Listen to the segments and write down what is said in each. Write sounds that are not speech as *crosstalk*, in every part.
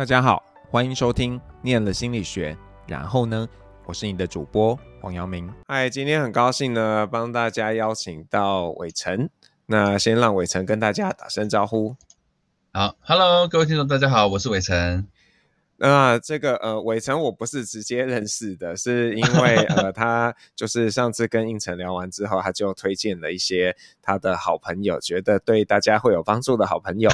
大家好，欢迎收听《念了心理学》，然后呢，我是你的主播黄阳明。嗨，今天很高兴呢，帮大家邀请到伟成。那先让伟成跟大家打声招呼。好，Hello，各位听众，大家好，我是伟成。那这个呃，伟成我不是直接认识的，是因为呃，*laughs* 他就是上次跟应成聊完之后，他就推荐了一些他的好朋友，觉得对大家会有帮助的好朋友，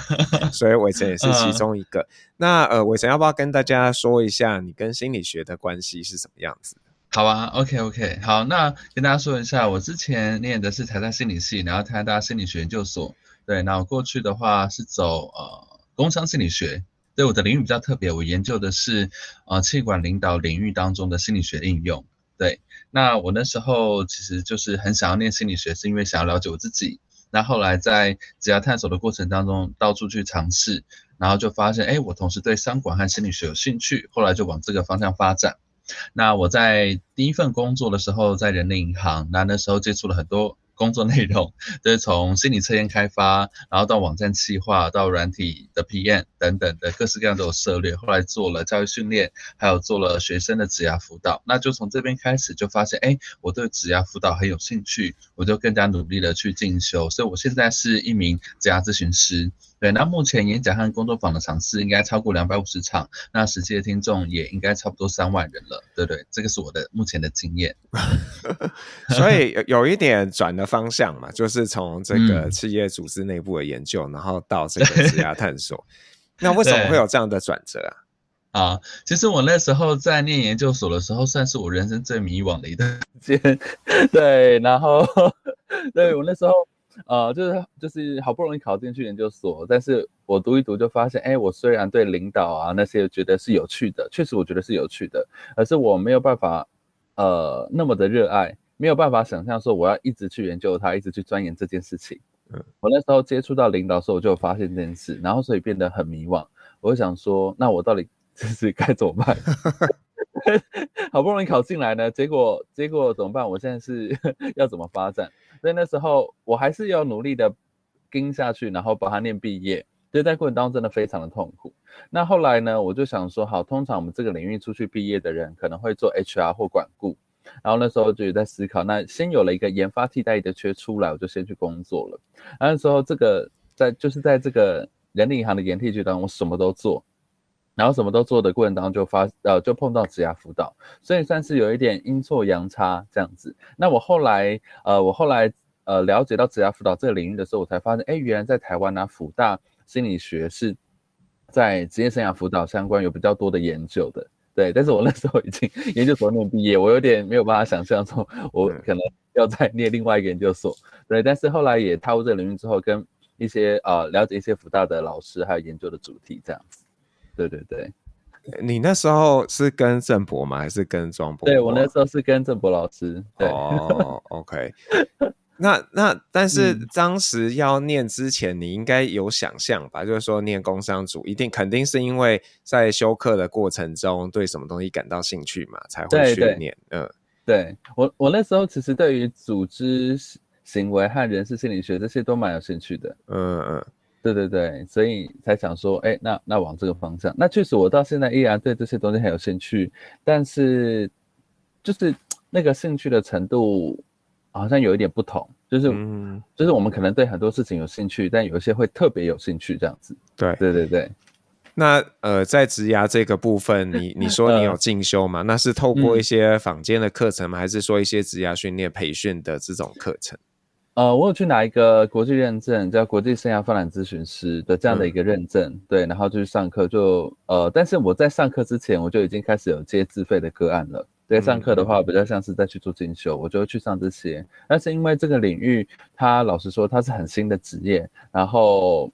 所以伟成也是其中一个。嗯、那呃，伟成要不要跟大家说一下你跟心理学的关系是什么样子？好啊，OK OK，好，那跟大家说一下，我之前念的是台大心理系，然后台大心理学研究所，对，那我过去的话是走呃工商心理学。对，我的领域比较特别，我研究的是呃气管领导领域当中的心理学应用。对，那我那时候其实就是很想要念心理学，是因为想要了解我自己。那后来在职涯探索的过程当中，到处去尝试，然后就发现，哎，我同时对商管和心理学有兴趣，后来就往这个方向发展。那我在第一份工作的时候，在人力银行，那那时候接触了很多。工作内容 *laughs* 就是从心理测验开发，然后到网站企划，到软体的 PM 等等的各式各样都有涉猎。后来做了教育训练，还有做了学生的指压辅导。那就从这边开始就发现，哎，我对指压辅导很有兴趣，我就更加努力的去进修。所以我现在是一名指压咨询师。对，那目前演讲和工作坊的场次应该超过两百五十场，那实际的听众也应该差不多三万人了，对不对，这个是我的目前的经验。*laughs* 所以有有一点转的方向嘛，就是从这个企业组织内部的研究，嗯、然后到这个职涯探索。那为什么会有这样的转折啊？啊，其实我那时候在念研究所的时候，算是我人生最迷惘的一段时间。*laughs* 对，然后 *laughs* 对我那时候。呃，就是就是好不容易考进去研究所，但是我读一读就发现，哎，我虽然对领导啊那些觉得是有趣的，确实我觉得是有趣的，而是我没有办法，呃，那么的热爱，没有办法想象说我要一直去研究它，一直去钻研这件事情。嗯，我那时候接触到领导的时候，我就发现这件事，然后所以变得很迷惘。我就想说，那我到底 *laughs* 就是该怎么办？*laughs* 好不容易考进来呢，结果结果怎么办？我现在是 *laughs* 要怎么发展？所以那时候我还是要努力的跟下去，然后把它念毕业。所以在过程当中真的非常的痛苦。那后来呢，我就想说，好，通常我们这个领域出去毕业的人可能会做 HR 或管顾。然后那时候就有在思考，那先有了一个研发替代的缺出来，我就先去工作了。那时候这个在就是在这个人力银行的研替局当中，我什么都做。然后什么都做的过程当中就发呃就碰到职涯辅导，所以算是有一点阴错阳差这样子。那我后来呃我后来呃了解到职涯辅导这个领域的时候，我才发现哎，原来在台湾呢、啊，辅大心理学是在职业生涯辅导相关有比较多的研究的。对，但是我那时候已经 *laughs* 研究所念毕业，我有点没有办法想象说我可能要再念另外一个研究所。对，但是后来也踏入这个领域之后，跟一些呃了解一些辅大的老师还有研究的主题这样子。对对对，你那时候是跟郑博吗？还是跟庄博？对，我那时候是跟郑博老师。对哦，OK *laughs* 那。那那但是当时要念之前，你应该有想象吧？嗯、就是说念工商组，一定肯定是因为在修课的过程中对什么东西感到兴趣嘛，才会去念。嗯，对我我那时候其实对于组织行为和人事心理学这些都蛮有兴趣的。嗯嗯。对对对，所以才想说，哎，那那往这个方向。那确实，我到现在依然对这些东西很有兴趣，但是就是那个兴趣的程度好像有一点不同，就是、嗯、就是我们可能对很多事情有兴趣，但有一些会特别有兴趣这样子。对对对对。那呃，在职涯这个部分，你你说你有进修吗？呃、那是透过一些坊间的课程吗？嗯、还是说一些职涯训练培训的这种课程？呃，我有去拿一个国际认证，叫国际生涯发展咨询师的这样的一个认证，嗯、对，然后就去上课，就呃，但是我在上课之前，我就已经开始有接自费的个案了。对，上课的话比较像是在去做进修，我就会去上这些。但是因为这个领域，它老实说，它是很新的职业，然后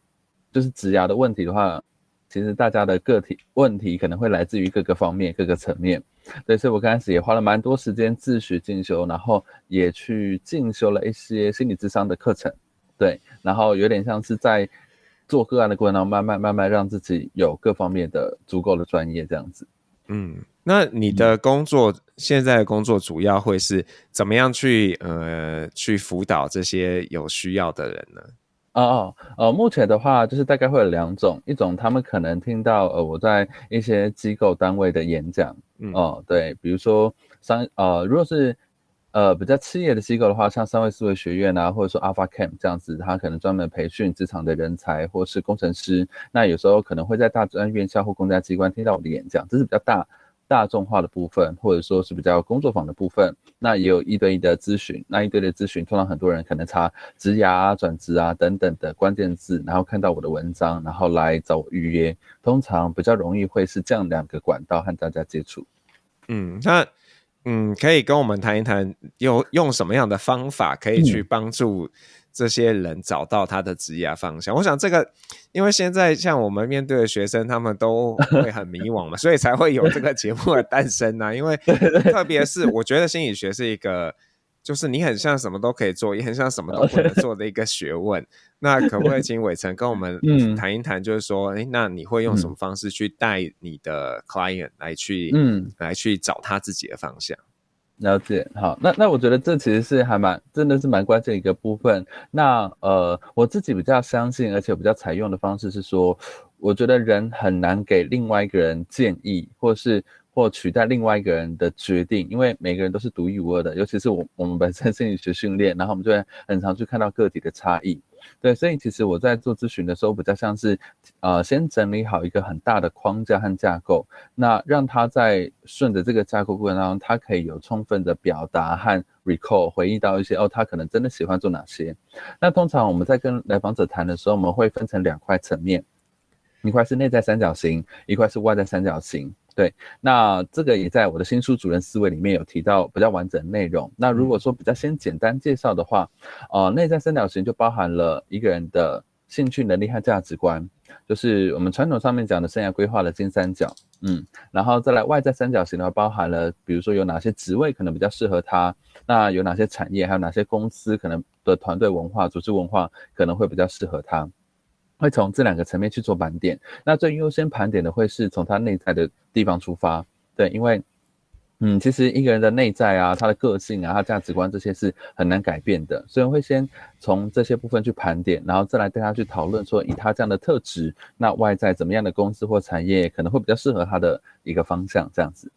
就是职涯的问题的话。其实大家的个体问题可能会来自于各个方面、各个层面，对，所以我刚开始也花了蛮多时间自学进修，然后也去进修了一些心理智商的课程，对，然后有点像是在做个案的过程当中，慢慢慢慢让自己有各方面的足够的专业这样子。嗯，那你的工作、嗯、现在的工作主要会是怎么样去呃去辅导这些有需要的人呢？哦哦，呃，目前的话就是大概会有两种，一种他们可能听到呃我在一些机构单位的演讲，嗯，哦，对，比如说商呃，如果是呃比较企业的机构的话，像三位思维学院啊，或者说 Alpha Camp 这样子，他可能专门培训职场的人才或是工程师，那有时候可能会在大专院校或公家机关听到我的演讲，这是比较大。大众化的部分，或者说是比较工作坊的部分，那也有一对一的咨询。那一对一的咨询，通常很多人可能查职涯啊、转职啊等等的关键字，然后看到我的文章，然后来找我预约。通常比较容易会是这样两个管道和大家接触。嗯，那嗯，可以跟我们谈一谈，有用什么样的方法可以去帮助、嗯？这些人找到他的职业方向，*laughs* 我想这个，因为现在像我们面对的学生，他们都会很迷惘嘛，*laughs* 所以才会有这个节目的诞生呐、啊。因为 *laughs* 特别是我觉得心理学是一个，就是你很像什么都可以做，也很像什么都不能做的一个学问。那可不可以请伟成跟我们谈一谈，就是说，诶，那你会用什么方式去带你的 client 来去，嗯，来去找他自己的方向？了解，好，那那我觉得这其实是还蛮，真的是蛮关键一个部分。那呃，我自己比较相信，而且比较采用的方式是说，我觉得人很难给另外一个人建议，或是或取代另外一个人的决定，因为每个人都是独一无二的，尤其是我我们本身心理学训练，然后我们就会很常去看到个体的差异。对，所以其实我在做咨询的时候，比较像是，呃，先整理好一个很大的框架和架构，那让他在顺着这个架构过程当中，他可以有充分的表达和 recall 回忆到一些哦，他可能真的喜欢做哪些。那通常我们在跟来访者谈的时候，我们会分成两块层面，一块是内在三角形，一块是外在三角形。对，那这个也在我的新书主人思维里面有提到比较完整的内容。那如果说比较先简单介绍的话，呃，内在三角形就包含了一个人的兴趣、能力和价值观，就是我们传统上面讲的生涯规划的金三角。嗯，然后再来外在三角形的话，包含了比如说有哪些职位可能比较适合他，那有哪些产业，还有哪些公司可能的团队文化、组织文化可能会比较适合他。会从这两个层面去做盘点，那最优先盘点的会是从他内在的地方出发，对，因为，嗯，其实一个人的内在啊，他的个性啊，他价值观这些是很难改变的，所以会先从这些部分去盘点，然后再来带他去讨论说，以他这样的特质，那外在怎么样的公司或产业可能会比较适合他的一个方向，这样子。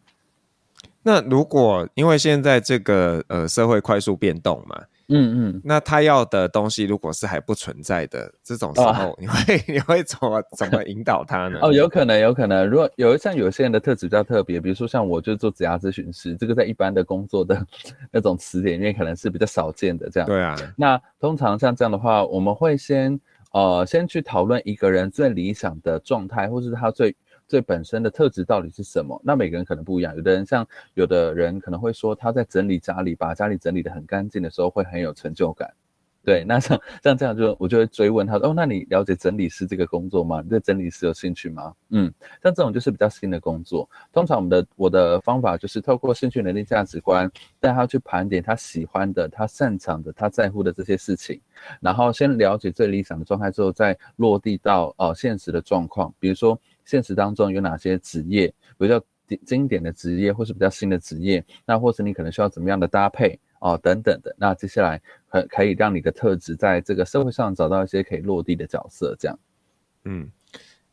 那如果因为现在这个呃社会快速变动嘛。嗯嗯，那他要的东西如果是还不存在的这种时候，*laughs* 你会、哦、你会怎么怎么引导他呢？*laughs* 哦，有可能，有可能。如果有像有些人的特质比较特别，比如说像我就做职业咨询师，这个在一般的工作的 *laughs* 那种词典里面可能是比较少见的这样。对啊。那通常像这样的话，我们会先呃先去讨论一个人最理想的状态，或是他最。最本身的特质到底是什么？那每个人可能不一样。有的人像有的人可能会说，他在整理家里，把家里整理得很干净的时候，会很有成就感。对，那像像这样就我就会追问他说，哦，那你了解整理师这个工作吗？你对整理师有兴趣吗？嗯，像这种就是比较新的工作。通常我们的我的方法就是透过兴趣、能力、价值观，带他去盘点他喜欢的、他擅长的、他在乎的这些事情，然后先了解最理想的状态之后，再落地到呃现实的状况，比如说。现实当中有哪些职业比较经典的职业，或是比较新的职业？那或是你可能需要怎么样的搭配哦，等等的。那接下来可可以让你的特质在这个社会上找到一些可以落地的角色，这样。嗯，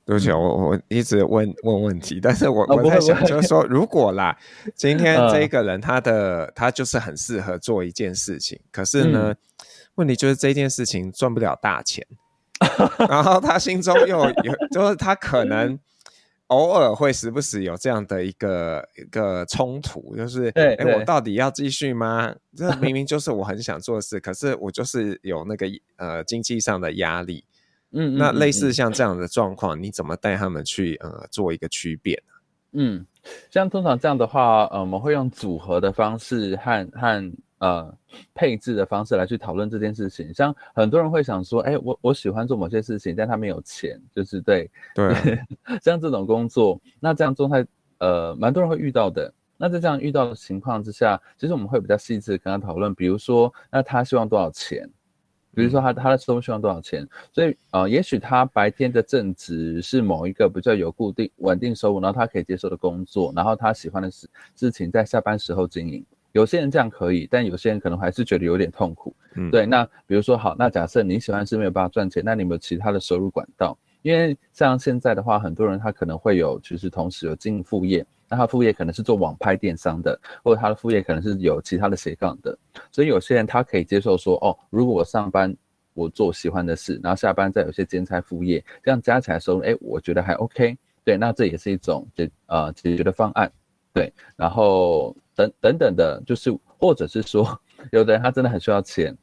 对不起，我我一直问问问题，但是我我在想，就是说，如果啦，*laughs* 今天这个人他的他就是很适合做一件事情，可是呢，问题就是这件事情赚不了大钱。然后他心中又有，*laughs* 就是他可能偶尔会时不时有这样的一个一个冲突，就是哎，我到底要继续吗？这明明就是我很想做的事，可是我就是有那个呃经济上的压力。嗯，那类似像这样的状况，你怎么带他们去呃做一个区别呢？嗯，像通常这样的话，呃，我们会用组合的方式和和。呃，配置的方式来去讨论这件事情，像很多人会想说，哎，我我喜欢做某些事情，但他没有钱，就是对对，*laughs* 像这种工作，那这样状态，呃，蛮多人会遇到的。那在这样遇到的情况之下，其实我们会比较细致跟他讨论，比如说，那他希望多少钱？比如说他他的收入希望多少钱？所以呃，也许他白天的正职是某一个比较有固定稳定收入，然后他可以接受的工作，然后他喜欢的事事情在下班时候经营。有些人这样可以，但有些人可能还是觉得有点痛苦。嗯，对。那比如说，好，那假设你喜欢是没有办法赚钱，那你有没有其他的收入管道？因为像现在的话，很多人他可能会有，其实同时有经营副业，那他副业可能是做网拍电商的，或者他的副业可能是有其他的斜杠的。所以有些人他可以接受说，哦，如果我上班我做喜欢的事，然后下班再有些兼差副业，这样加起来收入，哎，我觉得还 OK。对，那这也是一种解呃解决的方案。对，然后。等等等的，就是或者是说，*laughs* 有的人他真的很需要钱，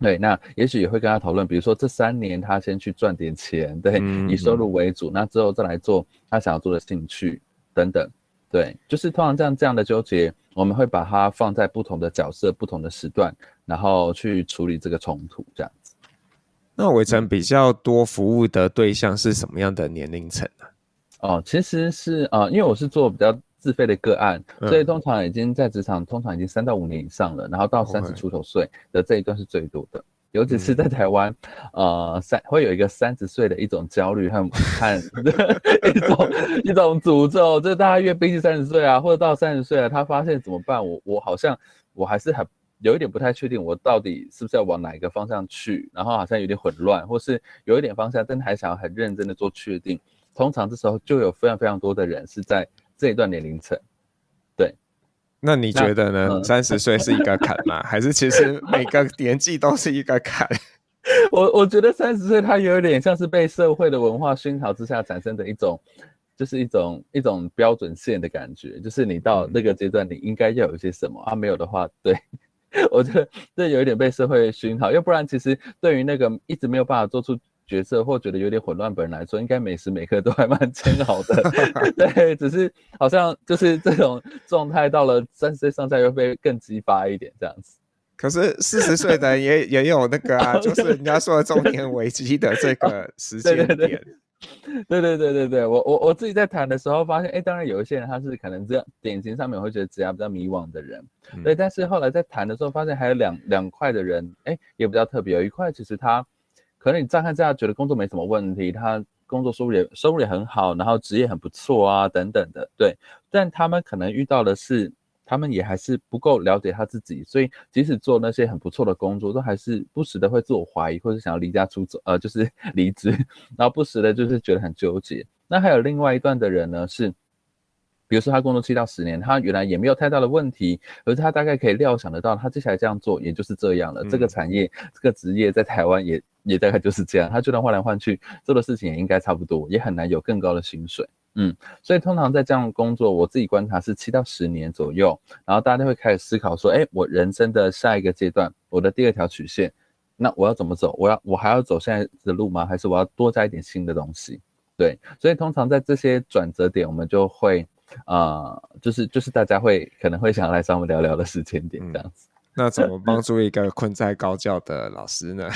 对，那也许也会跟他讨论，比如说这三年他先去赚点钱，对，以收入为主，那之后再来做他想要做的兴趣等等，对，就是通常这样这样的纠结，我们会把它放在不同的角色、不同的时段，然后去处理这个冲突，这样子。那伟成比较多服务的对象是什么样的年龄层呢？哦，其实是啊、呃，因为我是做比较。自费的个案，所以通常已经在职场，通常已经三到五年以上了，然后到三十出头岁的这一段是最多的，尤其是在台湾，呃，三会有一个三十岁的一种焦虑和和 *laughs* 一种一种诅咒，就是大家越逼近三十岁啊，或者到三十岁了，他发现怎么办？我我好像我还是很有一点不太确定，我到底是不是要往哪一个方向去？然后好像有点混乱，或是有一点方向，但还想要很认真的做确定。通常这时候就有非常非常多的人是在。这一段年龄层，对，那你觉得呢？三十岁是一个坎吗？*laughs* 还是其实每个年纪都是一个坎？*laughs* 我我觉得三十岁它有点像是被社会的文化熏陶之下产生的一种，就是一种一种标准线的感觉，就是你到那个阶段你应该要有一些什么啊，没有的话，对，*laughs* 我觉得这有一点被社会熏陶，要不然其实对于那个一直没有办法做出。角色或觉得有点混乱，本人来说，应该每时每刻都还蛮煎熬的。*laughs* 对，只是好像就是这种状态，到了三十岁上下又被更激发一点这样子。可是四十岁的也也有那个啊，*laughs* 就是人家说的中年危机的这个时间点。对对对对对对，我我我自己在谈的时候发现，哎，当然有一些人他是可能这样典型上面会觉得职涯比较迷惘的人，嗯、对。但是后来在谈的时候发现，还有两两块的人，哎，也比较特别。有一块其实他。可能你乍看之下觉得工作没什么问题，他工作收入也收入也很好，然后职业很不错啊，等等的，对。但他们可能遇到的是，他们也还是不够了解他自己，所以即使做那些很不错的工作，都还是不时的会自我怀疑，或者想要离家出走，呃，就是 *laughs* 离职，然后不时的就是觉得很纠结。那还有另外一段的人呢，是。比如说他工作七到十年，他原来也没有太大的问题，而是他大概可以料想得到，他接下来这样做也就是这样了。嗯、这个产业、这个职业在台湾也也大概就是这样，他就算换来换去做的事情也应该差不多，也很难有更高的薪水。嗯，所以通常在这样工作，我自己观察是七到十年左右，然后大家会开始思考说，哎，我人生的下一个阶段，我的第二条曲线，那我要怎么走？我要我还要走现在的路吗？还是我要多加一点新的东西？对，所以通常在这些转折点，我们就会。啊、呃，就是就是大家会可能会想要来找我们聊聊的时间点这样子。嗯、那怎么帮助一个困在高教的老师呢？*laughs*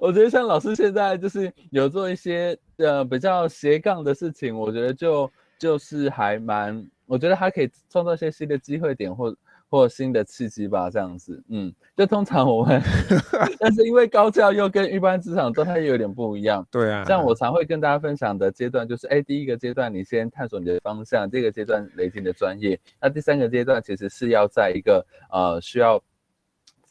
我觉得像老师现在就是有做一些呃比较斜杠的事情，我觉得就就是还蛮，我觉得还可以创造一些新的机会点或。或新的契机吧，这样子，嗯，就通常我们，*laughs* 但是因为高教又跟一般职场状态又有点不一样，对啊，像我常会跟大家分享的阶段就是，哎，第一个阶段你先探索你的方向，第二个阶段累积你的专业，那第三个阶段其实是要在一个呃需要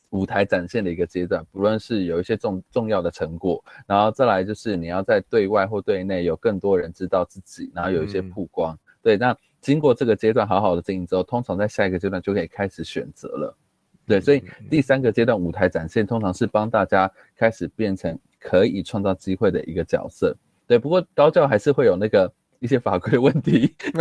舞台展现的一个阶段，不论是有一些重重要的成果，然后再来就是你要在对外或对内有更多人知道自己，然后有一些曝光，嗯、对，那。经过这个阶段好好的经营之后，通常在下一个阶段就可以开始选择了。对，所以第三个阶段舞台展现，通常是帮大家开始变成可以创造机会的一个角色。对，不过高教还是会有那个一些法规问题。*laughs*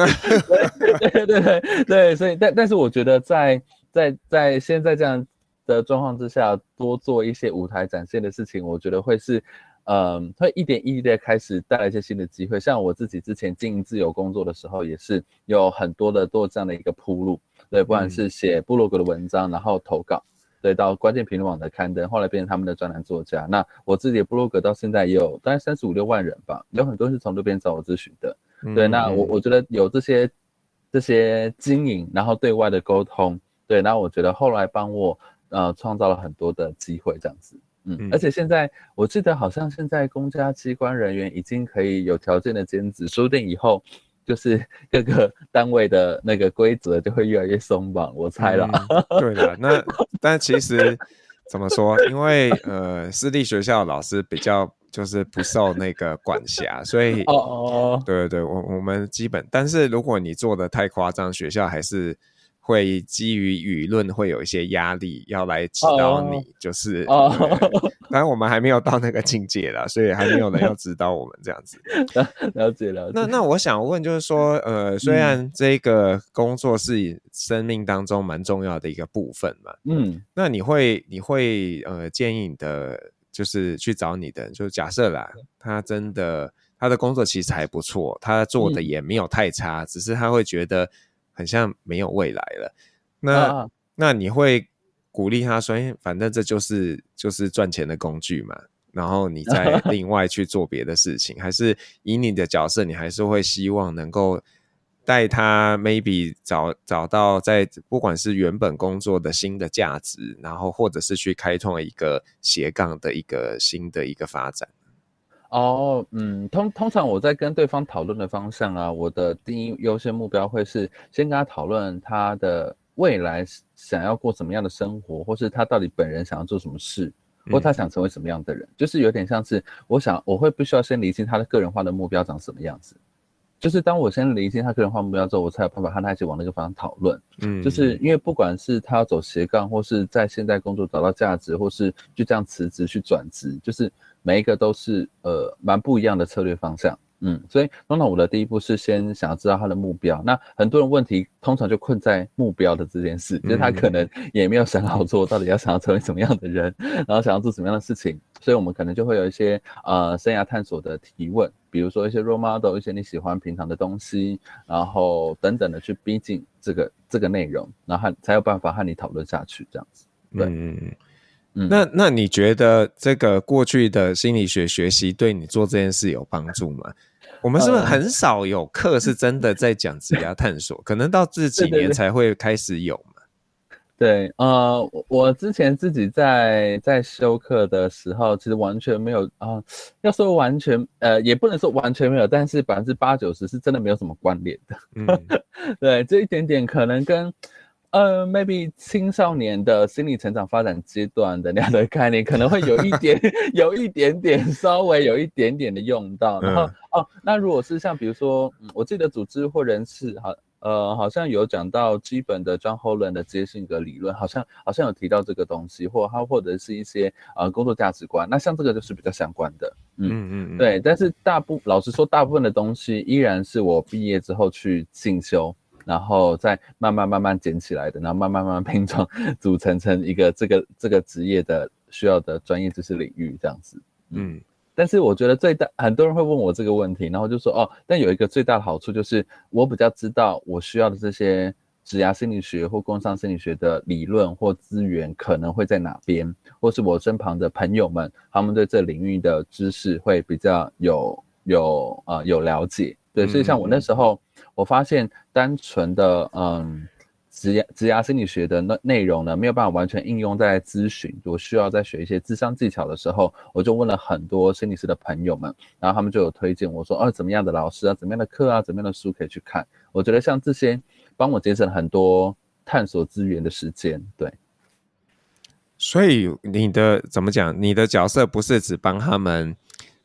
对对对对对，所以但但是我觉得在在在现在这样的状况之下，多做一些舞台展现的事情，我觉得会是。嗯，会一点一滴的开始带来一些新的机会。像我自己之前经营自由工作的时候，也是有很多的做这样的一个铺路。对，不管是写部落格的文章，然后投稿，对，到关键评论网的刊登，后来变成他们的专栏作家。那我自己的部落格到现在也有大概三十五六万人吧，有很多是从这边找我咨询的。对，那我我觉得有这些这些经营，然后对外的沟通，对，那我觉得后来帮我呃创造了很多的机会，这样子。嗯，而且现在我记得好像现在公家机关人员已经可以有条件的兼职，说不定以后就是各个单位的那个规则就会越来越松绑，我猜了。嗯、对的，*laughs* 那但其实怎么说？因为呃，私立学校老师比较就是不受那个管辖，所以哦哦，对对对，我我们基本，但是如果你做的太夸张，学校还是。会基于舆论会有一些压力要来指导你，就是，当然我们还没有到那个境界啦，所以还没有人要指导我们这样子。*laughs* 了解了解。那那我想问，就是说，呃，虽然这个工作是生命当中蛮重要的一个部分嘛，嗯，那你会你会呃建议你的就是去找你的，就是假设啦，他真的他的工作其实还不错，他做的也没有太差，只是他会觉得。很像没有未来了，那、啊、那你会鼓励他说：“反正这就是就是赚钱的工具嘛。”然后你再 *laughs* 另外去做别的事情，还是以你的角色，你还是会希望能够带他 maybe 找找到在不管是原本工作的新的价值，然后或者是去开创一个斜杠的一个新的一个发展。哦，嗯，通通常我在跟对方讨论的方向啊，我的第一优先目标会是先跟他讨论他的未来想要过什么样的生活，或是他到底本人想要做什么事，或他想成为什么样的人，嗯、就是有点像是我想我会必须要先理清他的个人化的目标长什么样子，就是当我先理清他个人化目标之后，我才有办法和他一起往那个方向讨论。嗯，就是因为不管是他要走斜杠，或是在现在工作找到价值，或是就这样辞职去转职，就是。每一个都是呃蛮不一样的策略方向，嗯，所以通常我的第一步是先想要知道他的目标。那很多人问题通常就困在目标的这件事，就是他可能也没有想好做到底要想要成为什么样的人，*laughs* 然后想要做什么样的事情。所以我们可能就会有一些呃生涯探索的提问，比如说一些 role model，一些你喜欢平常的东西，然后等等的去逼近这个这个内容，然后才有办法和你讨论下去这样子。对。嗯嗯、那那你觉得这个过去的心理学学习对你做这件事有帮助吗？我们是不是很少有课是真的在讲职业探索？可能到这几 *laughs* 年才会开始有嘛？对，呃，我之前自己在在修课的时候，其实完全没有啊、呃。要说完全，呃，也不能说完全没有，但是百分之八九十是真的没有什么关联的。嗯，*laughs* 对，这一点点可能跟。呃，maybe 青少年的心理成长发展阶段的那样的概念，可能会有一点，*laughs* 有一点点，稍微有一点点的用到。然后、嗯、哦，那如果是像比如说，嗯、我记得组织或人事，好，呃，好像有讲到基本的 John Holland 的职业性格理论，好像好像有提到这个东西，或他或者是一些呃工作价值观。那像这个就是比较相关的，嗯嗯嗯，对。但是大部老实说，大部分的东西依然是我毕业之后去进修。然后再慢慢慢慢捡起来的，然后慢慢慢慢拼装 *laughs* 组成成一个这个这个职业的需要的专业知识领域这样子。嗯，但是我觉得最大很多人会问我这个问题，然后就说哦，但有一个最大的好处就是我比较知道我需要的这些职涯心理学或工商心理学的理论或资源可能会在哪边，或是我身旁的朋友们他们对这领域的知识会比较有有呃有了解。对，所以像我那时候。我发现单纯的嗯，职涯职涯心理学的内内容呢，没有办法完全应用在咨询。我需要在学一些智商技巧的时候，我就问了很多心理师的朋友们，然后他们就有推荐我说，哦，怎么样的老师啊，怎么样的课啊，怎么样的书可以去看。我觉得像这些帮我节省很多探索资源的时间。对，所以你的怎么讲？你的角色不是只帮他们。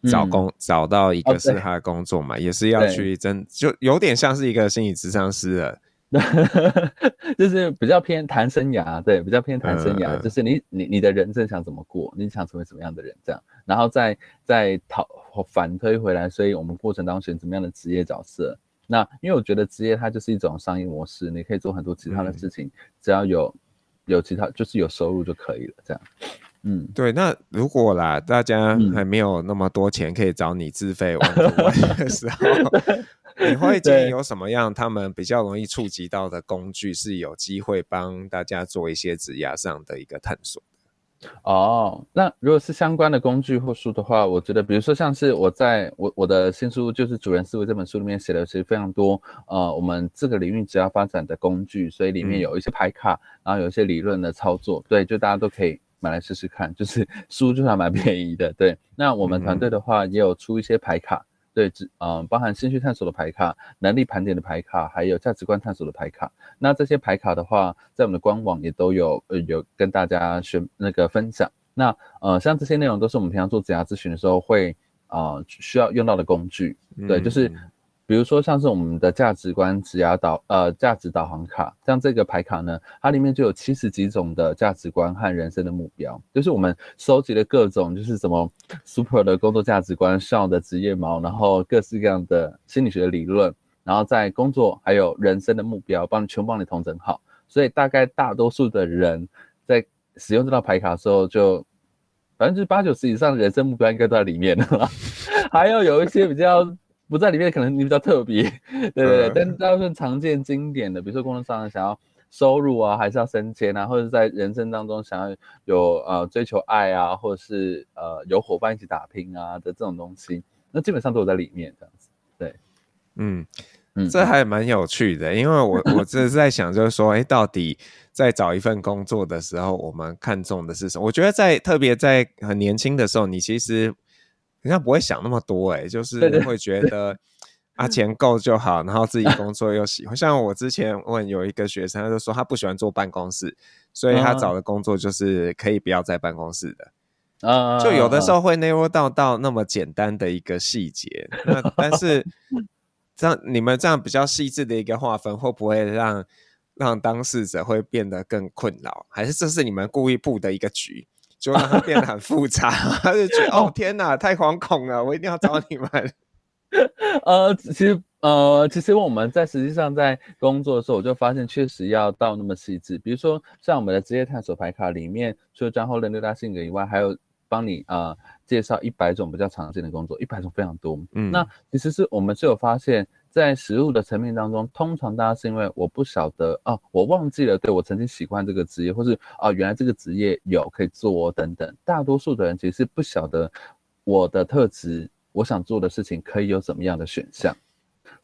找工、嗯、找到一个是他的工作嘛，哦、也是要去真，就有点像是一个心理咨商师的，*laughs* 就是比较偏谈生涯，对，比较偏谈生涯，嗯、就是你你你的人生想怎么过，你想成为什么样的人，这样，然后再再讨反推回来，所以我们过程当中选什么样的职业角色，那因为我觉得职业它就是一种商业模式，你可以做很多其他的事情，嗯、只要有有其他就是有收入就可以了，这样。嗯，对，那如果啦，大家还没有那么多钱可以找你自费 *laughs* 玩的时候，嗯、你会建议有什么样他们比较容易触及到的工具，是有机会帮大家做一些指压上的一个探索？哦，那如果是相关的工具或书的话，我觉得，比如说像是我在我我的新书就是《主人思维》这本书里面写的其实非常多，呃，我们这个领域只要发展的工具，所以里面有一些牌卡，嗯、然后有一些理论的操作，对，就大家都可以。买来试试看，就是 *laughs* 书就算蛮便宜的。对，那我们团队的话也有出一些牌卡，对，只嗯、呃，包含兴趣探索的牌卡、能力盘点的牌卡，还有价值观探索的牌卡。那这些牌卡的话，在我们的官网也都有呃有跟大家选那个分享。那呃，像这些内容都是我们平常做职涯咨询的时候会啊、呃、需要用到的工具。对，就是。比如说像是我们的价值观职涯导呃价值导航卡，像这个牌卡呢，它里面就有七十几种的价值观和人生的目标，就是我们收集了各种就是什么 *laughs* super 的工作价值观、上的职业锚，然后各式各样的心理学理论，然后在工作还有人生的目标，帮你全帮你统整好。所以大概大多数的人在使用这套牌卡的时候，就百分之八九十以上的人生目标应该都在里面了，*laughs* 还有有一些比较。不在里面，可能你比较特别，对对对，但大部分常见经典的，比如说工作上想要收入啊，还是要升迁啊，或者在人生当中想要有呃追求爱啊，或者是呃有伙伴一起打拼啊的这种东西，那基本上都有在里面这样子。对，嗯嗯，这还蛮有趣的，因为我 *laughs* 我这是在想，就是说，哎，到底在找一份工作的时候，我们看重的是什么？我觉得在特别在很年轻的时候，你其实。好像不会想那么多哎、欸，就是会觉得啊钱够就好，然后自己工作又喜欢。像我之前问有一个学生，他就说他不喜欢坐办公室，所以他找的工作就是可以不要在办公室的。啊，就有的时候会 narrow 到到那么简单的一个细节。那但是 *laughs* 这样你们这样比较细致的一个划分，会不会让让当事者会变得更困扰？还是这是你们故意布的一个局？就让它变得很复杂，*laughs* 他就觉得哦天哪，太惶恐了，我一定要找你们。*laughs* 呃，其实呃，其实我们在实际上在工作的时候，我就发现确实要到那么细致。比如说像我们的职业探索牌卡里面，除了张后人六大性格以外，还有帮你呃介绍一百种比较常见的工作，一百种非常多。嗯，那其实是我们是有发现。在食物的层面当中，通常大家是因为我不晓得啊，我忘记了，对，我曾经喜欢这个职业，或是啊，原来这个职业有可以做等等。大多数的人其实是不晓得我的特质，我想做的事情可以有怎么样的选项，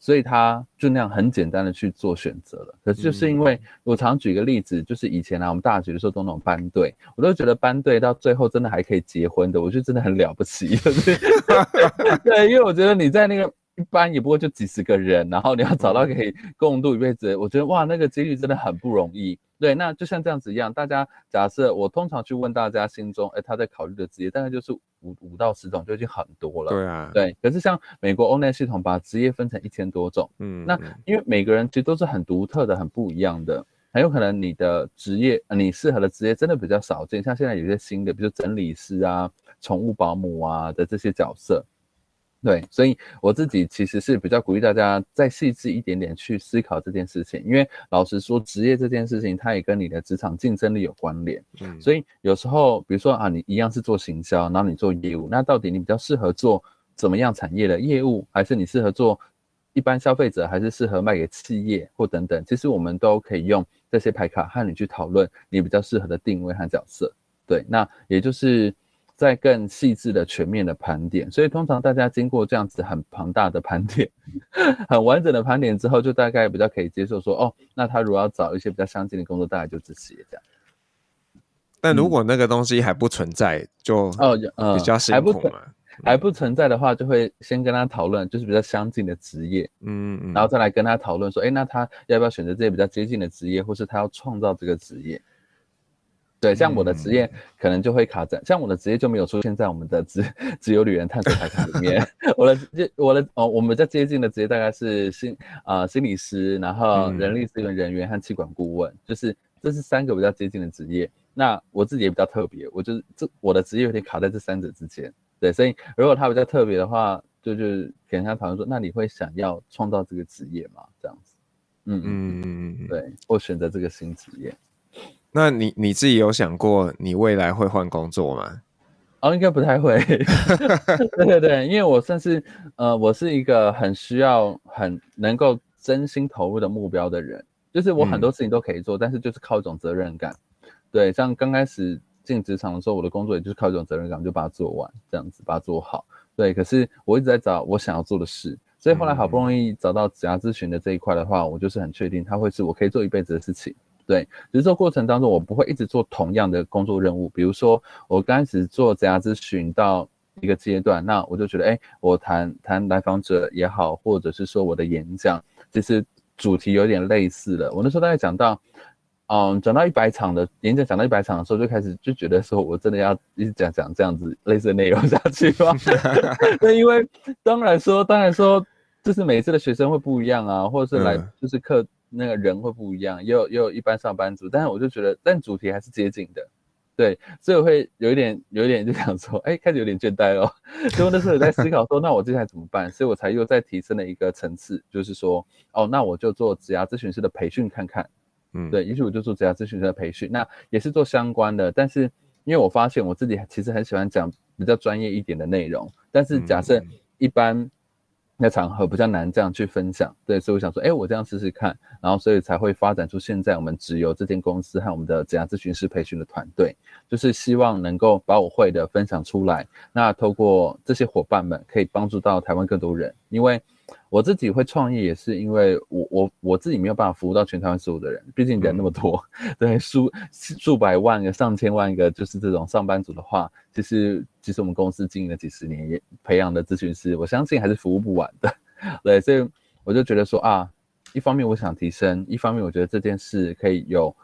所以他就那样很简单的去做选择了。可是就是因为我常举个例子，就是以前啊，我们大学的时候都那种班队，我都觉得班队到最后真的还可以结婚的，我觉得真的很了不起。*laughs* 对，因为我觉得你在那个。一般也不过就几十个人，然后你要找到可以共度一辈子，我觉得哇，那个几率真的很不容易。对，那就像这样子一样，大家假设我通常去问大家心中，哎，他在考虑的职业，大概就是五五到十种，就已经很多了。对啊，对。可是像美国 ONET 系统把职业分成一千多种，嗯，那因为每个人其实都是很独特的、很不一样的，很有可能你的职业，你适合的职业真的比较少见。像现在有些新的，比如整理师啊、宠物保姆啊的这些角色。对，所以我自己其实是比较鼓励大家再细致一点点去思考这件事情，因为老实说，职业这件事情它也跟你的职场竞争力有关联。嗯，所以有时候，比如说啊，你一样是做行销，然后你做业务，那到底你比较适合做怎么样产业的业务，还是你适合做一般消费者，还是适合卖给企业或等等？其实我们都可以用这些牌卡和你去讨论你比较适合的定位和角色。对，那也就是。在更细致的、全面的盘点，所以通常大家经过这样子很庞大的盘点、*laughs* 很完整的盘点之后，就大概比较可以接受说，哦，那他如果要找一些比较相近的工作，大概就这些这样。但如果那个东西还不存在，嗯、就哦，呃，比较辛苦嘛。还不，还不存在的话，就会先跟他讨论，就是比较相近的职业，嗯，嗯，然后再来跟他讨论说，哎，那他要不要选择这些比较接近的职业，或是他要创造这个职业？对，像我的职业可能就会卡在，嗯、像我的职业就没有出现在我们的职 *laughs* 自由旅人探索牌卡里面。*laughs* 我的就我的哦，我们比较接近的职业大概是心啊、呃、心理师，然后人力资源人员和气管顾问，嗯、就是这是三个比较接近的职业。那我自己也比较特别，我就是这我的职业有点卡在这三者之间。对，所以如果他比较特别的话，就就是跟他讨论说，那你会想要创造这个职业吗？这样子，嗯嗯嗯嗯，对，或选择这个新职业。那你你自己有想过你未来会换工作吗？哦，应该不太会。*laughs* *laughs* 对对对，因为我算是呃，我是一个很需要很能够真心投入的目标的人，就是我很多事情都可以做，嗯、但是就是靠一种责任感。对，像刚开始进职场的时候，我的工作也就是靠一种责任感，就把它做完，这样子把它做好。对，可是我一直在找我想要做的事，所以后来好不容易找到职涯咨询的这一块的话，我就是很确定它会是我可以做一辈子的事情。对，只是这过程当中，我不会一直做同样的工作任务。比如说，我刚开始做职涯咨询到一个阶段，那我就觉得，哎，我谈谈来访者也好，或者是说我的演讲，其实主题有点类似了。我那时候大概讲到，嗯，讲到一百场的演讲，讲到一百场的时候，就开始就觉得说我真的要一直讲讲这样子类似的内容下去吗？*laughs* 对，因为当然说，当然说，就是每次的学生会不一样啊，或者是来就是课那个人会不一样，也有也有一般上班族，但是我就觉得，但主题还是接近的。对，所以我会有一点，有一点就想说，哎，开始有点倦怠了。*laughs* 所以那时候有在思考说，那我接下来怎么办？所以我才又再提升了一个层次，就是说，哦，那我就做职涯咨询师的培训看看。嗯，对，于是我就做职涯咨询师的培训，那也是做相关的。但是因为我发现我自己其实很喜欢讲比较专业一点的内容，但是假设一般。那场合比较难这样去分享，对，所以我想说，哎，我这样试试看，然后所以才会发展出现在我们只有这间公司和我们的怎样咨询师培训的团队，就是希望能够把我会的分享出来，那透过这些伙伴们可以帮助到台湾更多人，因为。我自己会创业，也是因为我我我自己没有办法服务到全台湾所有的人，毕竟人那么多，*laughs* 嗯、对数数百万个、上千万个，就是这种上班族的话，其实其实我们公司经营了几十年，也培养的咨询师，我相信还是服务不完的。*laughs* 对，所以我就觉得说啊，一方面我想提升，一方面我觉得这件事可以有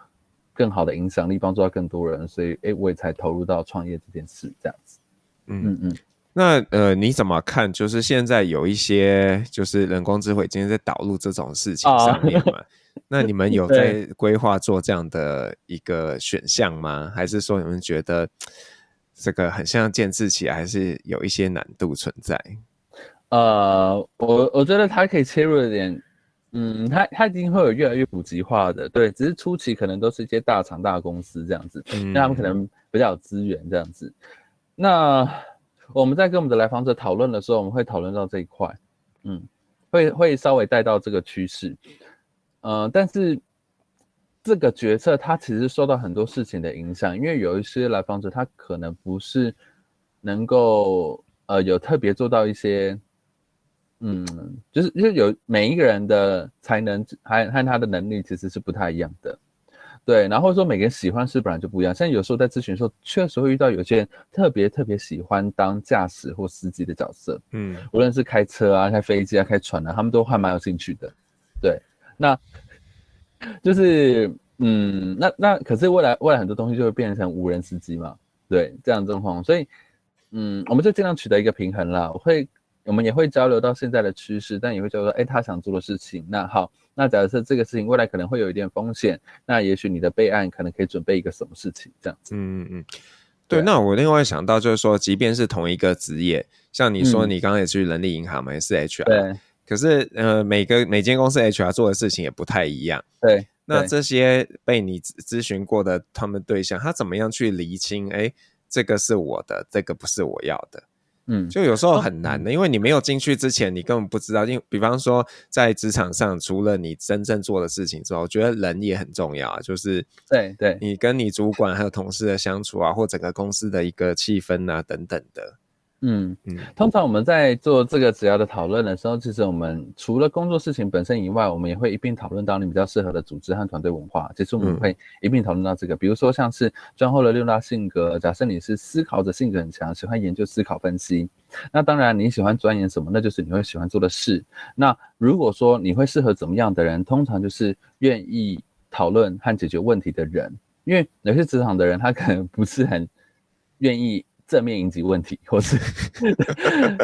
更好的影响力，帮助到更多人，所以诶，我也才投入到创业这件事这样子。嗯嗯嗯。那呃，你怎么看？就是现在有一些就是人工智慧今天在导入这种事情上面嘛？Oh. 那你们 *laughs* 有在规划做这样的一个选项吗？还是说你们觉得这个很像建制起来还是有一些难度存在？呃，我我觉得它可以切入一点，嗯，它它一定会有越来越普及化的，对，只是初期可能都是一些大厂大公司这样子，嗯，那他们可能比较有资源这样子，那。我们在跟我们的来访者讨论的时候，我们会讨论到这一块，嗯，会会稍微带到这个趋势，呃，但是这个决策它其实受到很多事情的影响，因为有一些来访者他可能不是能够呃有特别做到一些，嗯，就是就是有每一个人的才能还和他的能力其实是不太一样的。对，然后说每个人喜欢是本来就不一样。像有时候在咨询的时候，确实会遇到有些人特别特别喜欢当驾驶或司机的角色，嗯，无论是开车啊、开飞机啊、开船啊，他们都还蛮有兴趣的。对，那就是嗯，那那可是未来未来很多东西就会变成无人司机嘛，对，这样状况，所以嗯，我们就尽量取得一个平衡啦。我会。我们也会交流到现在的趋势，但也会交流说，哎，他想做的事情。那好，那假设这个事情未来可能会有一点风险，那也许你的备案可能可以准备一个什么事情，这样子。嗯嗯嗯，对。那我另外想到就是说，即便是同一个职业，像你说你刚刚也去人力银行嘛，也是 HR，对。可是呃，每个每间公司 HR 做的事情也不太一样。对。那这些被你咨询过的他们对象，他怎么样去厘清？哎，这个是我的，这个不是我要的。嗯，就有时候很难的，因为你没有进去之前，你根本不知道。因为比方说，在职场上，除了你真正做的事情之后，我觉得人也很重要啊。就是对对，你跟你主管还有同事的相处啊，或整个公司的一个气氛啊，等等的。嗯嗯，通常我们在做这个职涯的讨论的时候，其实我们除了工作事情本身以外，我们也会一并讨论到你比较适合的组织和团队文化。其实我们会一并讨论到这个，嗯、比如说像是专后的六大性格。假设你是思考者性格很强，喜欢研究思考分析，那当然你喜欢钻研什么，那就是你会喜欢做的事。那如果说你会适合怎么样的人，通常就是愿意讨论和解决问题的人，因为有些职场的人他可能不是很愿意。正面迎击问题，*laughs* 或是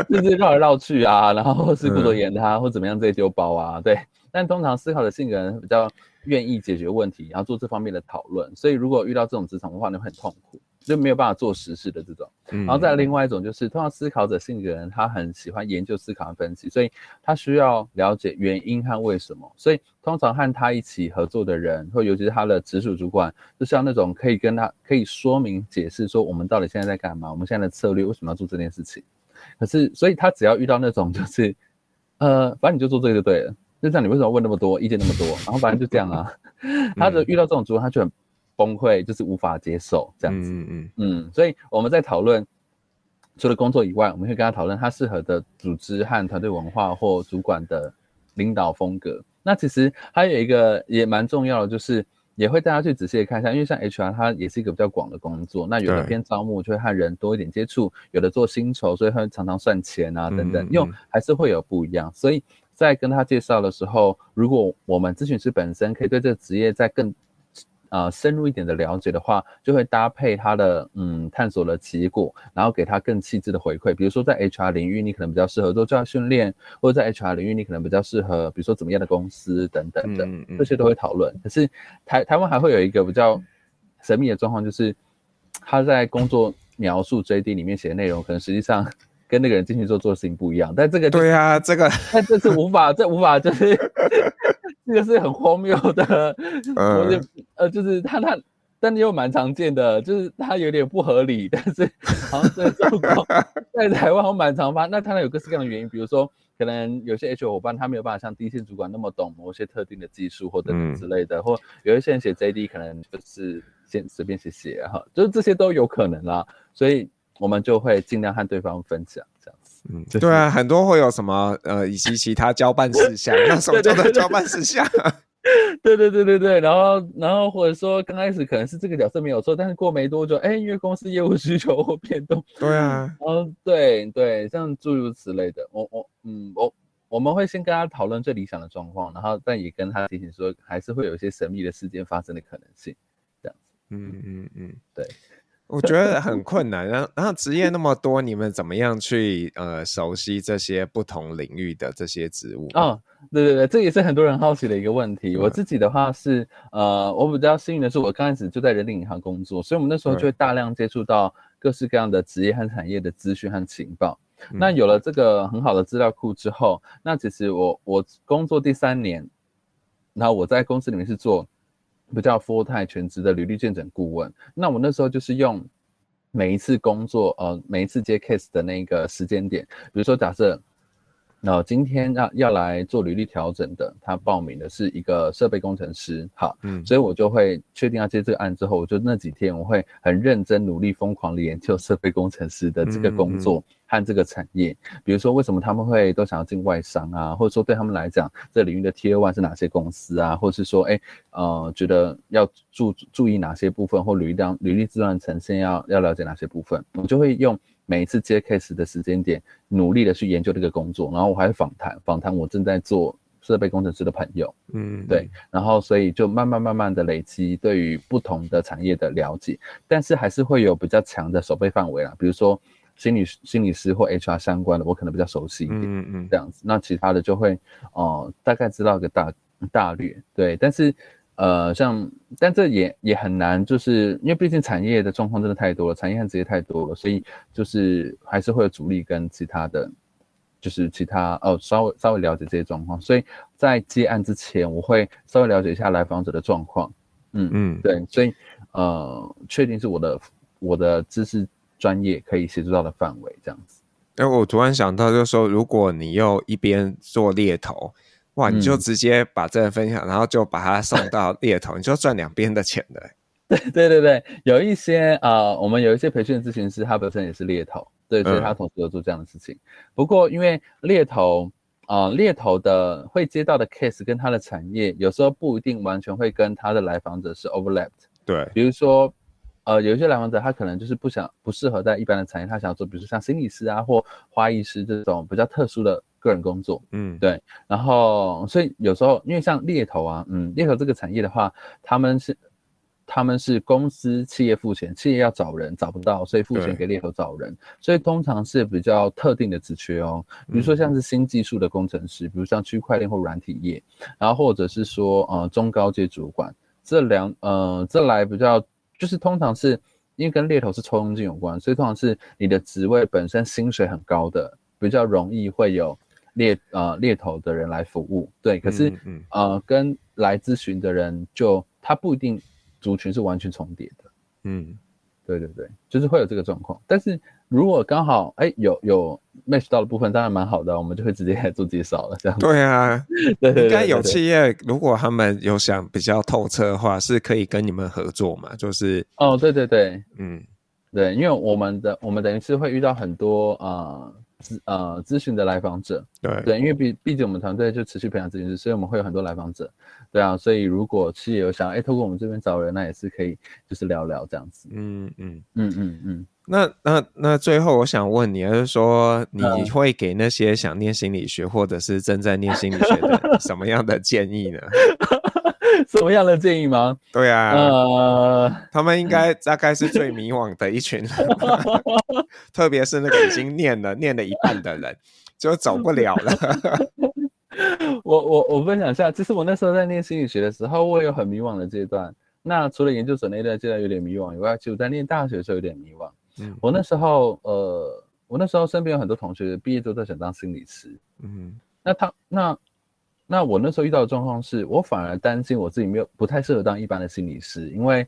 就是 *laughs* 绕来绕去啊，然后或是顾左言他，或怎么样这些丢包啊，对。但通常思考的性格人比较愿意解决问题，然后做这方面的讨论。所以如果遇到这种职场文化，你会很痛苦。就没有办法做实事的这种，然后再来另外一种就是，通常思考者性格人他很喜欢研究、思考和分析，所以他需要了解原因和为什么。所以通常和他一起合作的人，或尤其是他的直属主管，就像那种可以跟他可以说明解释说，我们到底现在在干嘛，我们现在的策略为什么要做这件事情。可是，所以他只要遇到那种就是，呃，反正你就做这个就对了，就这样，你为什么问那么多，意见那么多？然后反正就这样啊。*laughs* 他就遇到这种主管，他就很。崩溃就是无法接受这样子，嗯嗯嗯，所以我们在讨论除了工作以外，我们会跟他讨论他适合的组织和团队文化或主管的领导风格。那其实还有一个也蛮重要的，就是也会带他去仔细的看一下，因为像 HR 它也是一个比较广的工作，那有的偏招募就会和人多一点接触，有的做薪酬，所以会常常算钱啊等等，因为还是会有不一样。所以在跟他介绍的时候，如果我们咨询师本身可以对这个职业再更。呃，深入一点的了解的话，就会搭配他的嗯探索的结果，然后给他更细致的回馈。比如说在 HR 领域，你可能比较适合做教育训练，或者在 HR 领域，你可能比较适合，比如说怎么样的公司等等的，嗯嗯、这些都会讨论。可是台台湾还会有一个比较神秘的状况，就是他在工作描述 JD 里面写的内容，可能实际上 *laughs* 跟那个人进去做做的事情不一样。但这个对啊，这个但这是无法，这无法就是。这个是很荒谬的，*laughs* 呃，呃，就是他他，但又蛮常见的，就是他有点不合理，但是 *laughs* 好像在中国，在台湾好像蛮常发。那他有各式各样的原因，比如说可能有些 HR 伙伴他没有办法像第一线主管那么懂某些特定的技术或者之类的，嗯、或有一些人写 JD 可能就是先随便写写哈，就是这些都有可能啦，所以我们就会尽量和对方分享。嗯，对啊，很多会有什么呃，以及其他交办事项，那什么叫做交办事项？对对对对对，然后然后或者说刚开始可能是这个角色没有错，但是过没多久，哎，因为公司业务需求或变动，对啊，嗯，对对，像诸如此类的，我我嗯我我们会先跟他讨论最理想的状况，然后但也跟他提醒说，还是会有一些神秘的事件发生的可能性，这样子，嗯嗯嗯，对。我觉得很困难，然后然后职业那么多，你们怎么样去呃熟悉这些不同领域的这些职务？哦，对对对，这也是很多人好奇的一个问题。我自己的话是呃，我比较幸运的是，我刚开始就在人力银行工作，所以我们那时候就会大量接触到各式各样的职业和产业的资讯和情报。那有了这个很好的资料库之后，那其实我我工作第三年，然后我在公司里面是做。不叫 full time 全职的履历见证顾问，那我那时候就是用每一次工作，呃，每一次接 case 的那个时间点，比如说假设。那今天要要来做履历调整的，他报名的是一个设备工程师，好，嗯，所以我就会确定要接这个案之后，我就那几天我会很认真努力疯狂的研究设备工程师的这个工作和这个产业，嗯嗯嗯，比如说为什么他们会都想要进外商啊，或者说对他们来讲这领域的 Tier One 是哪些公司啊，或者是说哎呃觉得要注注意哪些部分或履历当履历自然呈现要要了解哪些部分，我就会用。每一次接 case 的时间点，努力的去研究这个工作，然后我还访谈访谈我正在做设备工程师的朋友，嗯，对，然后所以就慢慢慢慢的累积对于不同的产业的了解，但是还是会有比较强的守备范围啦，比如说心理心理师或 HR 相关的，我可能比较熟悉一点，嗯嗯，这样子，那其他的就会哦、呃、大概知道个大大略，对，但是。呃，像，但这也也很难，就是因为毕竟产业的状况真的太多了，产业和职业太多了，所以就是还是会有阻力跟其他的，就是其他哦，稍微稍微了解这些状况，所以在接案之前，我会稍微了解一下来访者的状况，嗯嗯，对，所以呃，确定是我的我的知识专业可以协助到的范围这样子。哎，我突然想到，就是说，如果你又一边做猎头。哇，你就直接把这个分享，嗯、然后就把它送到 *laughs* 猎头，你就赚两边的钱的。*laughs* 对对对对，有一些啊、呃，我们有一些培训咨询师，他本身也是猎头，对，所以他同时有做这样的事情。嗯、不过因为猎头啊，猎、呃、头的会接到的 case 跟他的产业，有时候不一定完全会跟他的来访者是 overlapped。对，比如说呃，有一些来访者他可能就是不想不适合在一般的产业，他想要做，比如说像心理师啊或花艺师这种比较特殊的。个人工作，嗯，对，然后所以有时候因为像猎头啊，嗯，猎头这个产业的话，他们是他们是公司企业付钱，企业要找人找不到，所以付钱给猎头找人，所以通常是比较特定的职缺哦，比如说像是新技术的工程师，比如像区块链或软体业，然后或者是说呃中高阶主管，这两呃这来比较就是通常是因为跟猎头是抽佣金有关，所以通常是你的职位本身薪水很高的，比较容易会有。猎呃猎头的人来服务，对，可是、嗯嗯、呃跟来咨询的人就他不一定族群是完全重叠的，嗯，对对对，就是会有这个状况。但是如果刚好哎有有 match 到的部分，当然蛮好的，我们就会直接来做介绍了，这样。对啊，*laughs* 对，应该有企业如果他们有想比较透彻的话，是可以跟你们合作嘛？就是哦，对对对，嗯，对，因为我们的我们等于是会遇到很多呃。咨呃咨询的来访者。对对，因为毕毕竟我们团队就持续培养咨询师，所以我们会有很多来访者。对啊，所以如果企业有想哎，透过我们这边找人，那也是可以，就是聊聊这样子。嗯嗯嗯嗯嗯。嗯嗯那那那最后我想问你，就是说你会给那些想念心理学或者是正在念心理学的 *laughs* 什么样的建议呢？*laughs* *laughs* *laughs* 什么样的建议吗？对啊，呃，他们应该大概是最迷惘的一群人，*laughs* 特别是那个已经念了念了一半的人，就走不了了。*laughs* 我我我分享一下，其实我那时候在念心理学的时候，我有很迷惘的阶段。那除了研究所那段阶段有点迷惘以外，其实我在念大学的时候有点迷惘。嗯，我那时候，呃，我那时候身边有很多同学毕业之后都想当心理师。嗯，那他，那，那我那时候遇到的状况是，我反而担心我自己没有不太适合当一般的心理师，因为，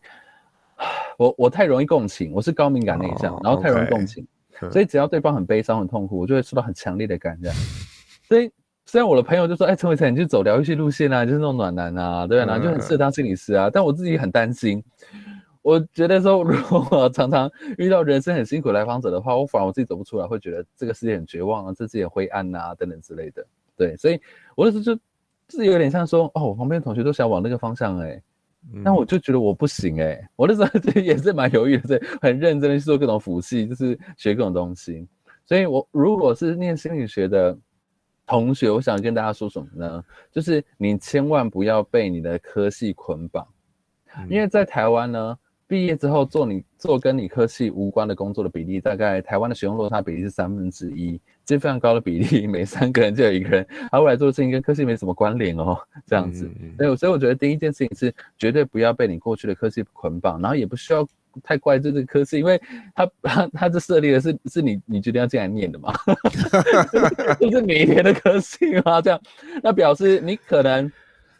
我我太容易共情，我是高敏感内向，哦、然后太容易共情，okay 所以只要对方很悲伤很痛苦，我就会受到很强烈的感染。所以，虽然我的朋友就说，哎，陈伟成，你去走疗愈系路线啊，就是那种暖男啊，对啊？然后就很适合当心理师啊，嗯、但我自己很担心。我觉得说，如果我常常遇到人生很辛苦来访者的话，我反而我自己走不出来，会觉得这个世界很绝望啊，这世界很灰暗啊，等等之类的。对，所以我那时候就就是有点像说，哦，我旁边的同学都想往那个方向哎、欸，那、嗯、我就觉得我不行哎、欸，我那时候 *laughs* 就也是蛮犹豫的，对，很认真的去做各种辅系，就是学各种东西。所以我如果是念心理学的同学，我想跟大家说什么呢？就是你千万不要被你的科系捆绑，嗯、因为在台湾呢。毕业之后做你做跟你科系无关的工作的比例，大概台湾的使用落差比例是三分之一，这非常高的比例，*laughs* 每三个人就有一个人，他未来做的事情跟科系没什么关联哦，这样子。所以，所以我觉得第一件事情是绝对不要被你过去的科系捆绑，然后也不需要太怪罪这个科系，因为他他他这设立的是是你你决定要进来念的嘛 *laughs* *laughs* 就是每一年的科系嘛，这样，那表示你可能。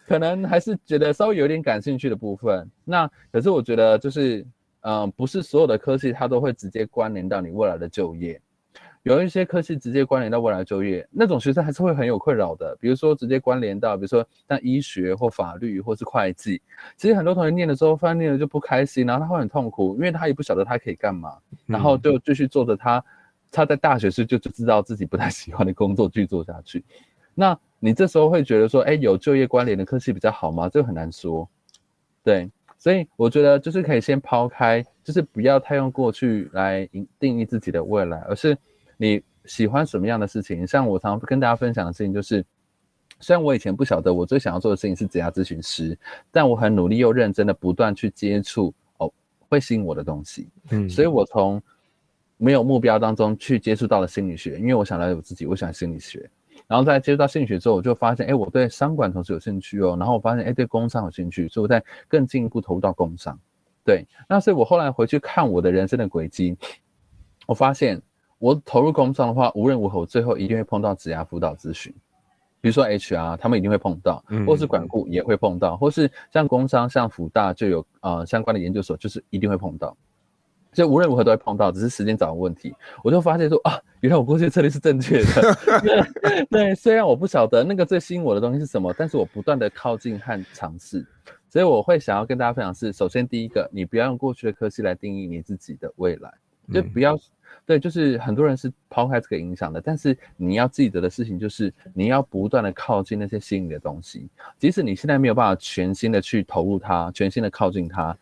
可能还是觉得稍微有点感兴趣的部分，那可是我觉得就是，嗯、呃，不是所有的科系它都会直接关联到你未来的就业，有一些科系直接关联到未来就业，那种学生还是会很有困扰的。比如说直接关联到，比如说像医学或法律或是会计，其实很多同学念的时候，发现念了就不开心，然后他会很痛苦，因为他也不晓得他可以干嘛，然后就继续做着他他在大学时就就知道自己不太喜欢的工作继续做下去，那。你这时候会觉得说，哎，有就业关联的科系比较好吗？这个很难说，对，所以我觉得就是可以先抛开，就是不要太用过去来定义自己的未来，而是你喜欢什么样的事情。像我常常跟大家分享的事情，就是虽然我以前不晓得我最想要做的事情是职业咨询师，但我很努力又认真的不断去接触哦会吸引我的东西，嗯，所以我从没有目标当中去接触到了心理学，因为我想了解我自己，我喜欢心理学。然后在接触到心理学之后，我就发现，哎，我对商管同时有兴趣哦。然后我发现，哎，对工商有兴趣，所以我在更进一步投入到工商。对，那所以我后来回去看我的人生的轨迹，我发现我投入工商的话，无论如何，我最后一定会碰到职涯辅导咨询，比如说 HR，他们一定会碰到，或是管顾也会碰到，或是像工商、像辅大就有呃相关的研究所，就是一定会碰到。所以无论如何都会碰到，只是时间早的问题。我就发现说啊，原来我过去的策略是正确的。*laughs* 对，对，虽然我不晓得那个最吸引我的东西是什么，但是我不断的靠近和尝试。所以我会想要跟大家分享是：首先第一个，你不要用过去的科系来定义你自己的未来，就不要、嗯、对，就是很多人是抛开这个影响的。但是你要记得的事情就是，你要不断的靠近那些吸引你的东西，即使你现在没有办法全心的去投入它，全心的靠近它，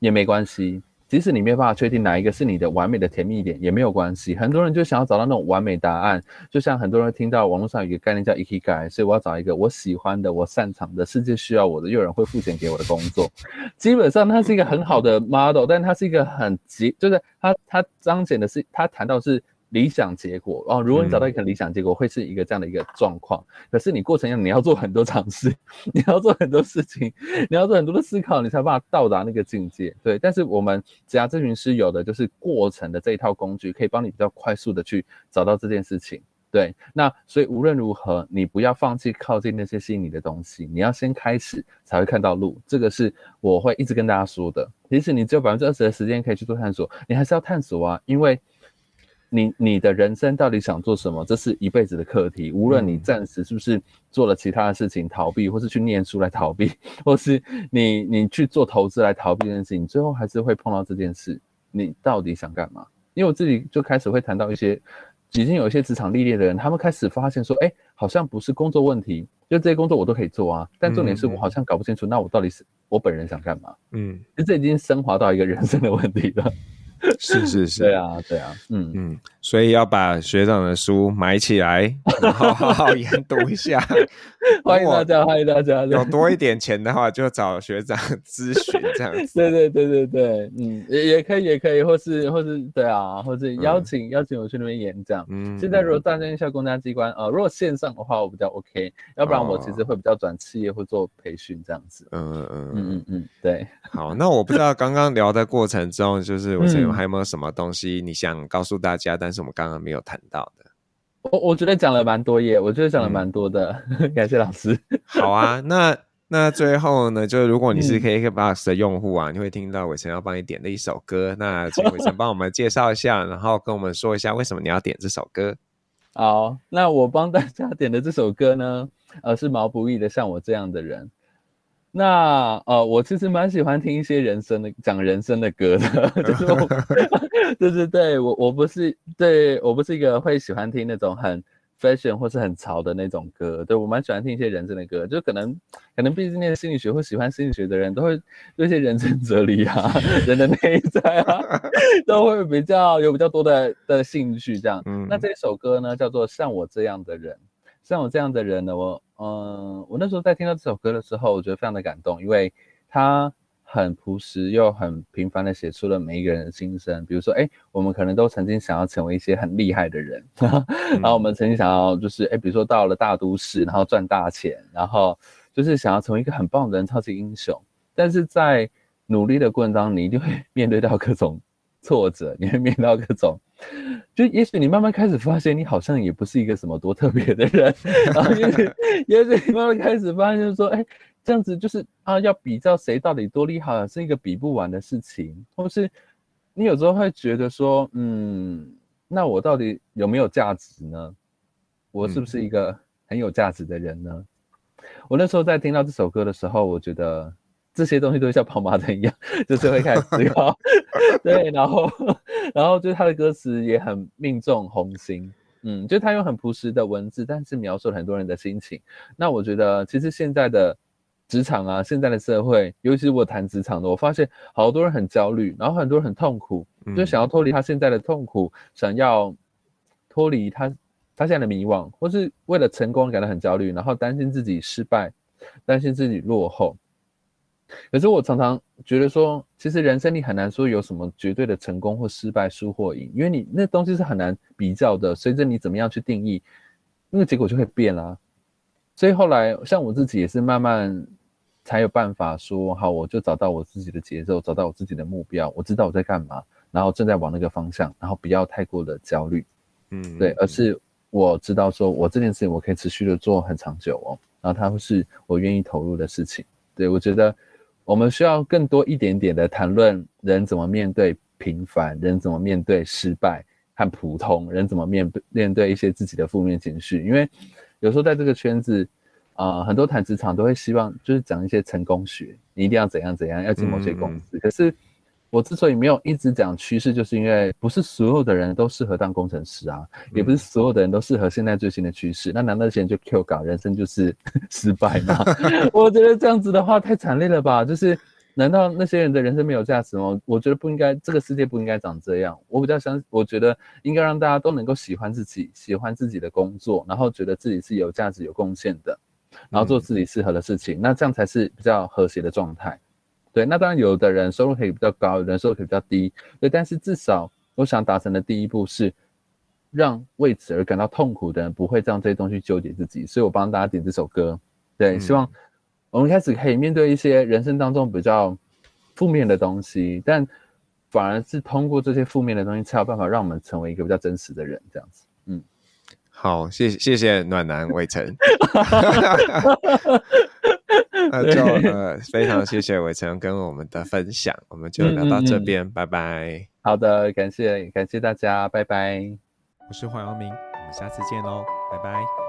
也没关系。即使你没有办法确定哪一个是你的完美的甜蜜点，也没有关系。很多人就想要找到那种完美答案，就像很多人听到网络上有一个概念叫 ekigai 所以我要找一个我喜欢的、我擅长的、世界需要我的、又有人会付钱给我的工作。基本上它是一个很好的 model，但它是一个很急，就是它它彰显的是，它谈到是。理想结果哦，如果你找到一个理想结果，会是一个这样的一个状况。嗯、可是你过程要你要做很多尝试，*laughs* 你要做很多事情，*laughs* 你要做很多的思考，你才办法到达那个境界。对，但是我们职涯咨询师有的就是过程的这一套工具，可以帮你比较快速的去找到这件事情。对，那所以无论如何，你不要放弃靠近那些吸引你的东西，你要先开始才会看到路。这个是我会一直跟大家说的。即使你只有百分之二十的时间可以去做探索，你还是要探索啊，因为。你你的人生到底想做什么？这是一辈子的课题。无论你暂时是不是做了其他的事情逃避，或是去念书来逃避，或是你你去做投资来逃避这件事情，最后还是会碰到这件事。你到底想干嘛？因为我自己就开始会谈到一些已经有一些职场历练的人，他们开始发现说，哎，好像不是工作问题，就这些工作我都可以做啊，但重点是我好像搞不清楚，嗯、那我到底是我本人想干嘛？嗯，这已经升华到一个人生的问题了。是是是，对啊对啊，嗯。嗯，所以要把学长的书买起来，*laughs* 然后好好研读一下。*laughs* 欢迎大家，欢迎大家。有多一点钱的话，就找学长咨询这样子。*laughs* 对对对对对，嗯，也也可以，也可以，或是或是对啊，或是邀请、嗯、邀请我去那边演讲。嗯，现在如果担任一下公家机关，呃，如果线上的话，我比较 OK，要不然我其实会比较转企业或做培训这样子。嗯嗯嗯嗯嗯，对。好，那我不知道刚刚聊的过程中，就是我这边还有没有什么东西你想告诉大家，但是我们刚刚没有谈到的。我我觉得讲了蛮多耶，我觉得讲了蛮多的，嗯、*laughs* 感谢老师。好啊，那那最后呢，就是如果你是 KKBOX 的用户啊，嗯、你会听到伟成要帮你点的一首歌，那请伟成帮我们介绍一下，然后跟我们说一下为什么你要点这首歌。好，那我帮大家点的这首歌呢，呃，是毛不易的《像我这样的人》。那呃，我其实蛮喜欢听一些人生的讲人生的歌的，*laughs* 就是我，*laughs* 就是对我我不是对我不是一个会喜欢听那种很 fashion 或是很潮的那种歌，对我蛮喜欢听一些人生的歌，就可能可能毕竟念心理学或喜欢心理学的人都会对一些人生哲理啊、人的内在啊，*laughs* 都会比较有比较多的的兴趣这样。嗯，那这首歌呢叫做《像我这样的人》，像我这样的人呢，我。嗯，我那时候在听到这首歌的时候，我觉得非常的感动，因为他很朴实又很平凡的写出了每一个人的心声。比如说，哎，我们可能都曾经想要成为一些很厉害的人，嗯、*laughs* 然后我们曾经想要就是，哎，比如说到了大都市，然后赚大钱，然后就是想要成为一个很棒的人，超级英雄。但是在努力的过程当中，你一定会 *laughs* 面对到各种挫折，你会面对到各种。*laughs* 就也许你慢慢开始发现，你好像也不是一个什么多特别的人，然后也许 *laughs* 也许你慢慢开始发现，说，哎，这样子就是啊，要比较谁到底多厉害，是一个比不完的事情，或是你有时候会觉得说，嗯，那我到底有没有价值呢？我是不是一个很有价值的人呢？我那时候在听到这首歌的时候，我觉得。这些东西都像跑马灯一样，*laughs* 就是会开始思考，对，然后，然后就是他的歌词也很命中红心，嗯，就他用很朴实的文字，但是描述了很多人的心情。那我觉得，其实现在的职场啊，现在的社会，尤其是我谈职场的，我发现好多人很焦虑，然后很多人很痛苦，就想要脱离他现在的痛苦，嗯、想要脱离他他现在的迷惘，或是为了成功感到很焦虑，然后担心自己失败，担心自己落后。可是我常常觉得说，其实人生你很难说有什么绝对的成功或失败、输或赢，因为你那东西是很难比较的。随着你怎么样去定义，那个结果就会变啦。所以后来，像我自己也是慢慢才有办法说，好，我就找到我自己的节奏，找到我自己的目标，我知道我在干嘛，然后正在往那个方向，然后不要太过的焦虑，嗯，对，而是我知道说我这件事情我可以持续的做很长久哦，然后它会是我愿意投入的事情。对，我觉得。我们需要更多一点点的谈论人怎么面对平凡，人怎么面对失败和普通，人怎么面面对一些自己的负面情绪。因为有时候在这个圈子，啊、呃，很多谈职场都会希望就是讲一些成功学，你一定要怎样怎样，要进某些公司。可是我之所以没有一直讲趋势，就是因为不是所有的人都适合当工程师啊，也不是所有的人都适合现在最新的趋势。那难道这些人就 Q 搞人生就是 *laughs* 失败吗？*laughs* 我觉得这样子的话太惨烈了吧？就是难道那些人的人生没有价值吗？我觉得不应该，这个世界不应该长这样。我比较相，我觉得应该让大家都能够喜欢自己，喜欢自己的工作，然后觉得自己是有价值、有贡献的，然后做自己适合的事情，那这样才是比较和谐的状态。对，那当然，有的人收入可以比较高，有的人收入可以比较低。对，但是至少我想达成的第一步是，让为此而感到痛苦的人不会让这些东西纠结自己。所以我帮大家点这首歌，对，希望我们开始可以面对一些人生当中比较负面的东西，但反而是通过这些负面的东西，才有办法让我们成为一个比较真实的人，这样子。嗯，好，谢谢谢谢暖男伟成。*laughs* 那就呃，非常谢谢伟成跟我们的分享，我们就聊到这边，嗯嗯嗯拜拜。好的，感谢感谢大家，拜拜。我是黄耀明，我们下次见喽，拜拜。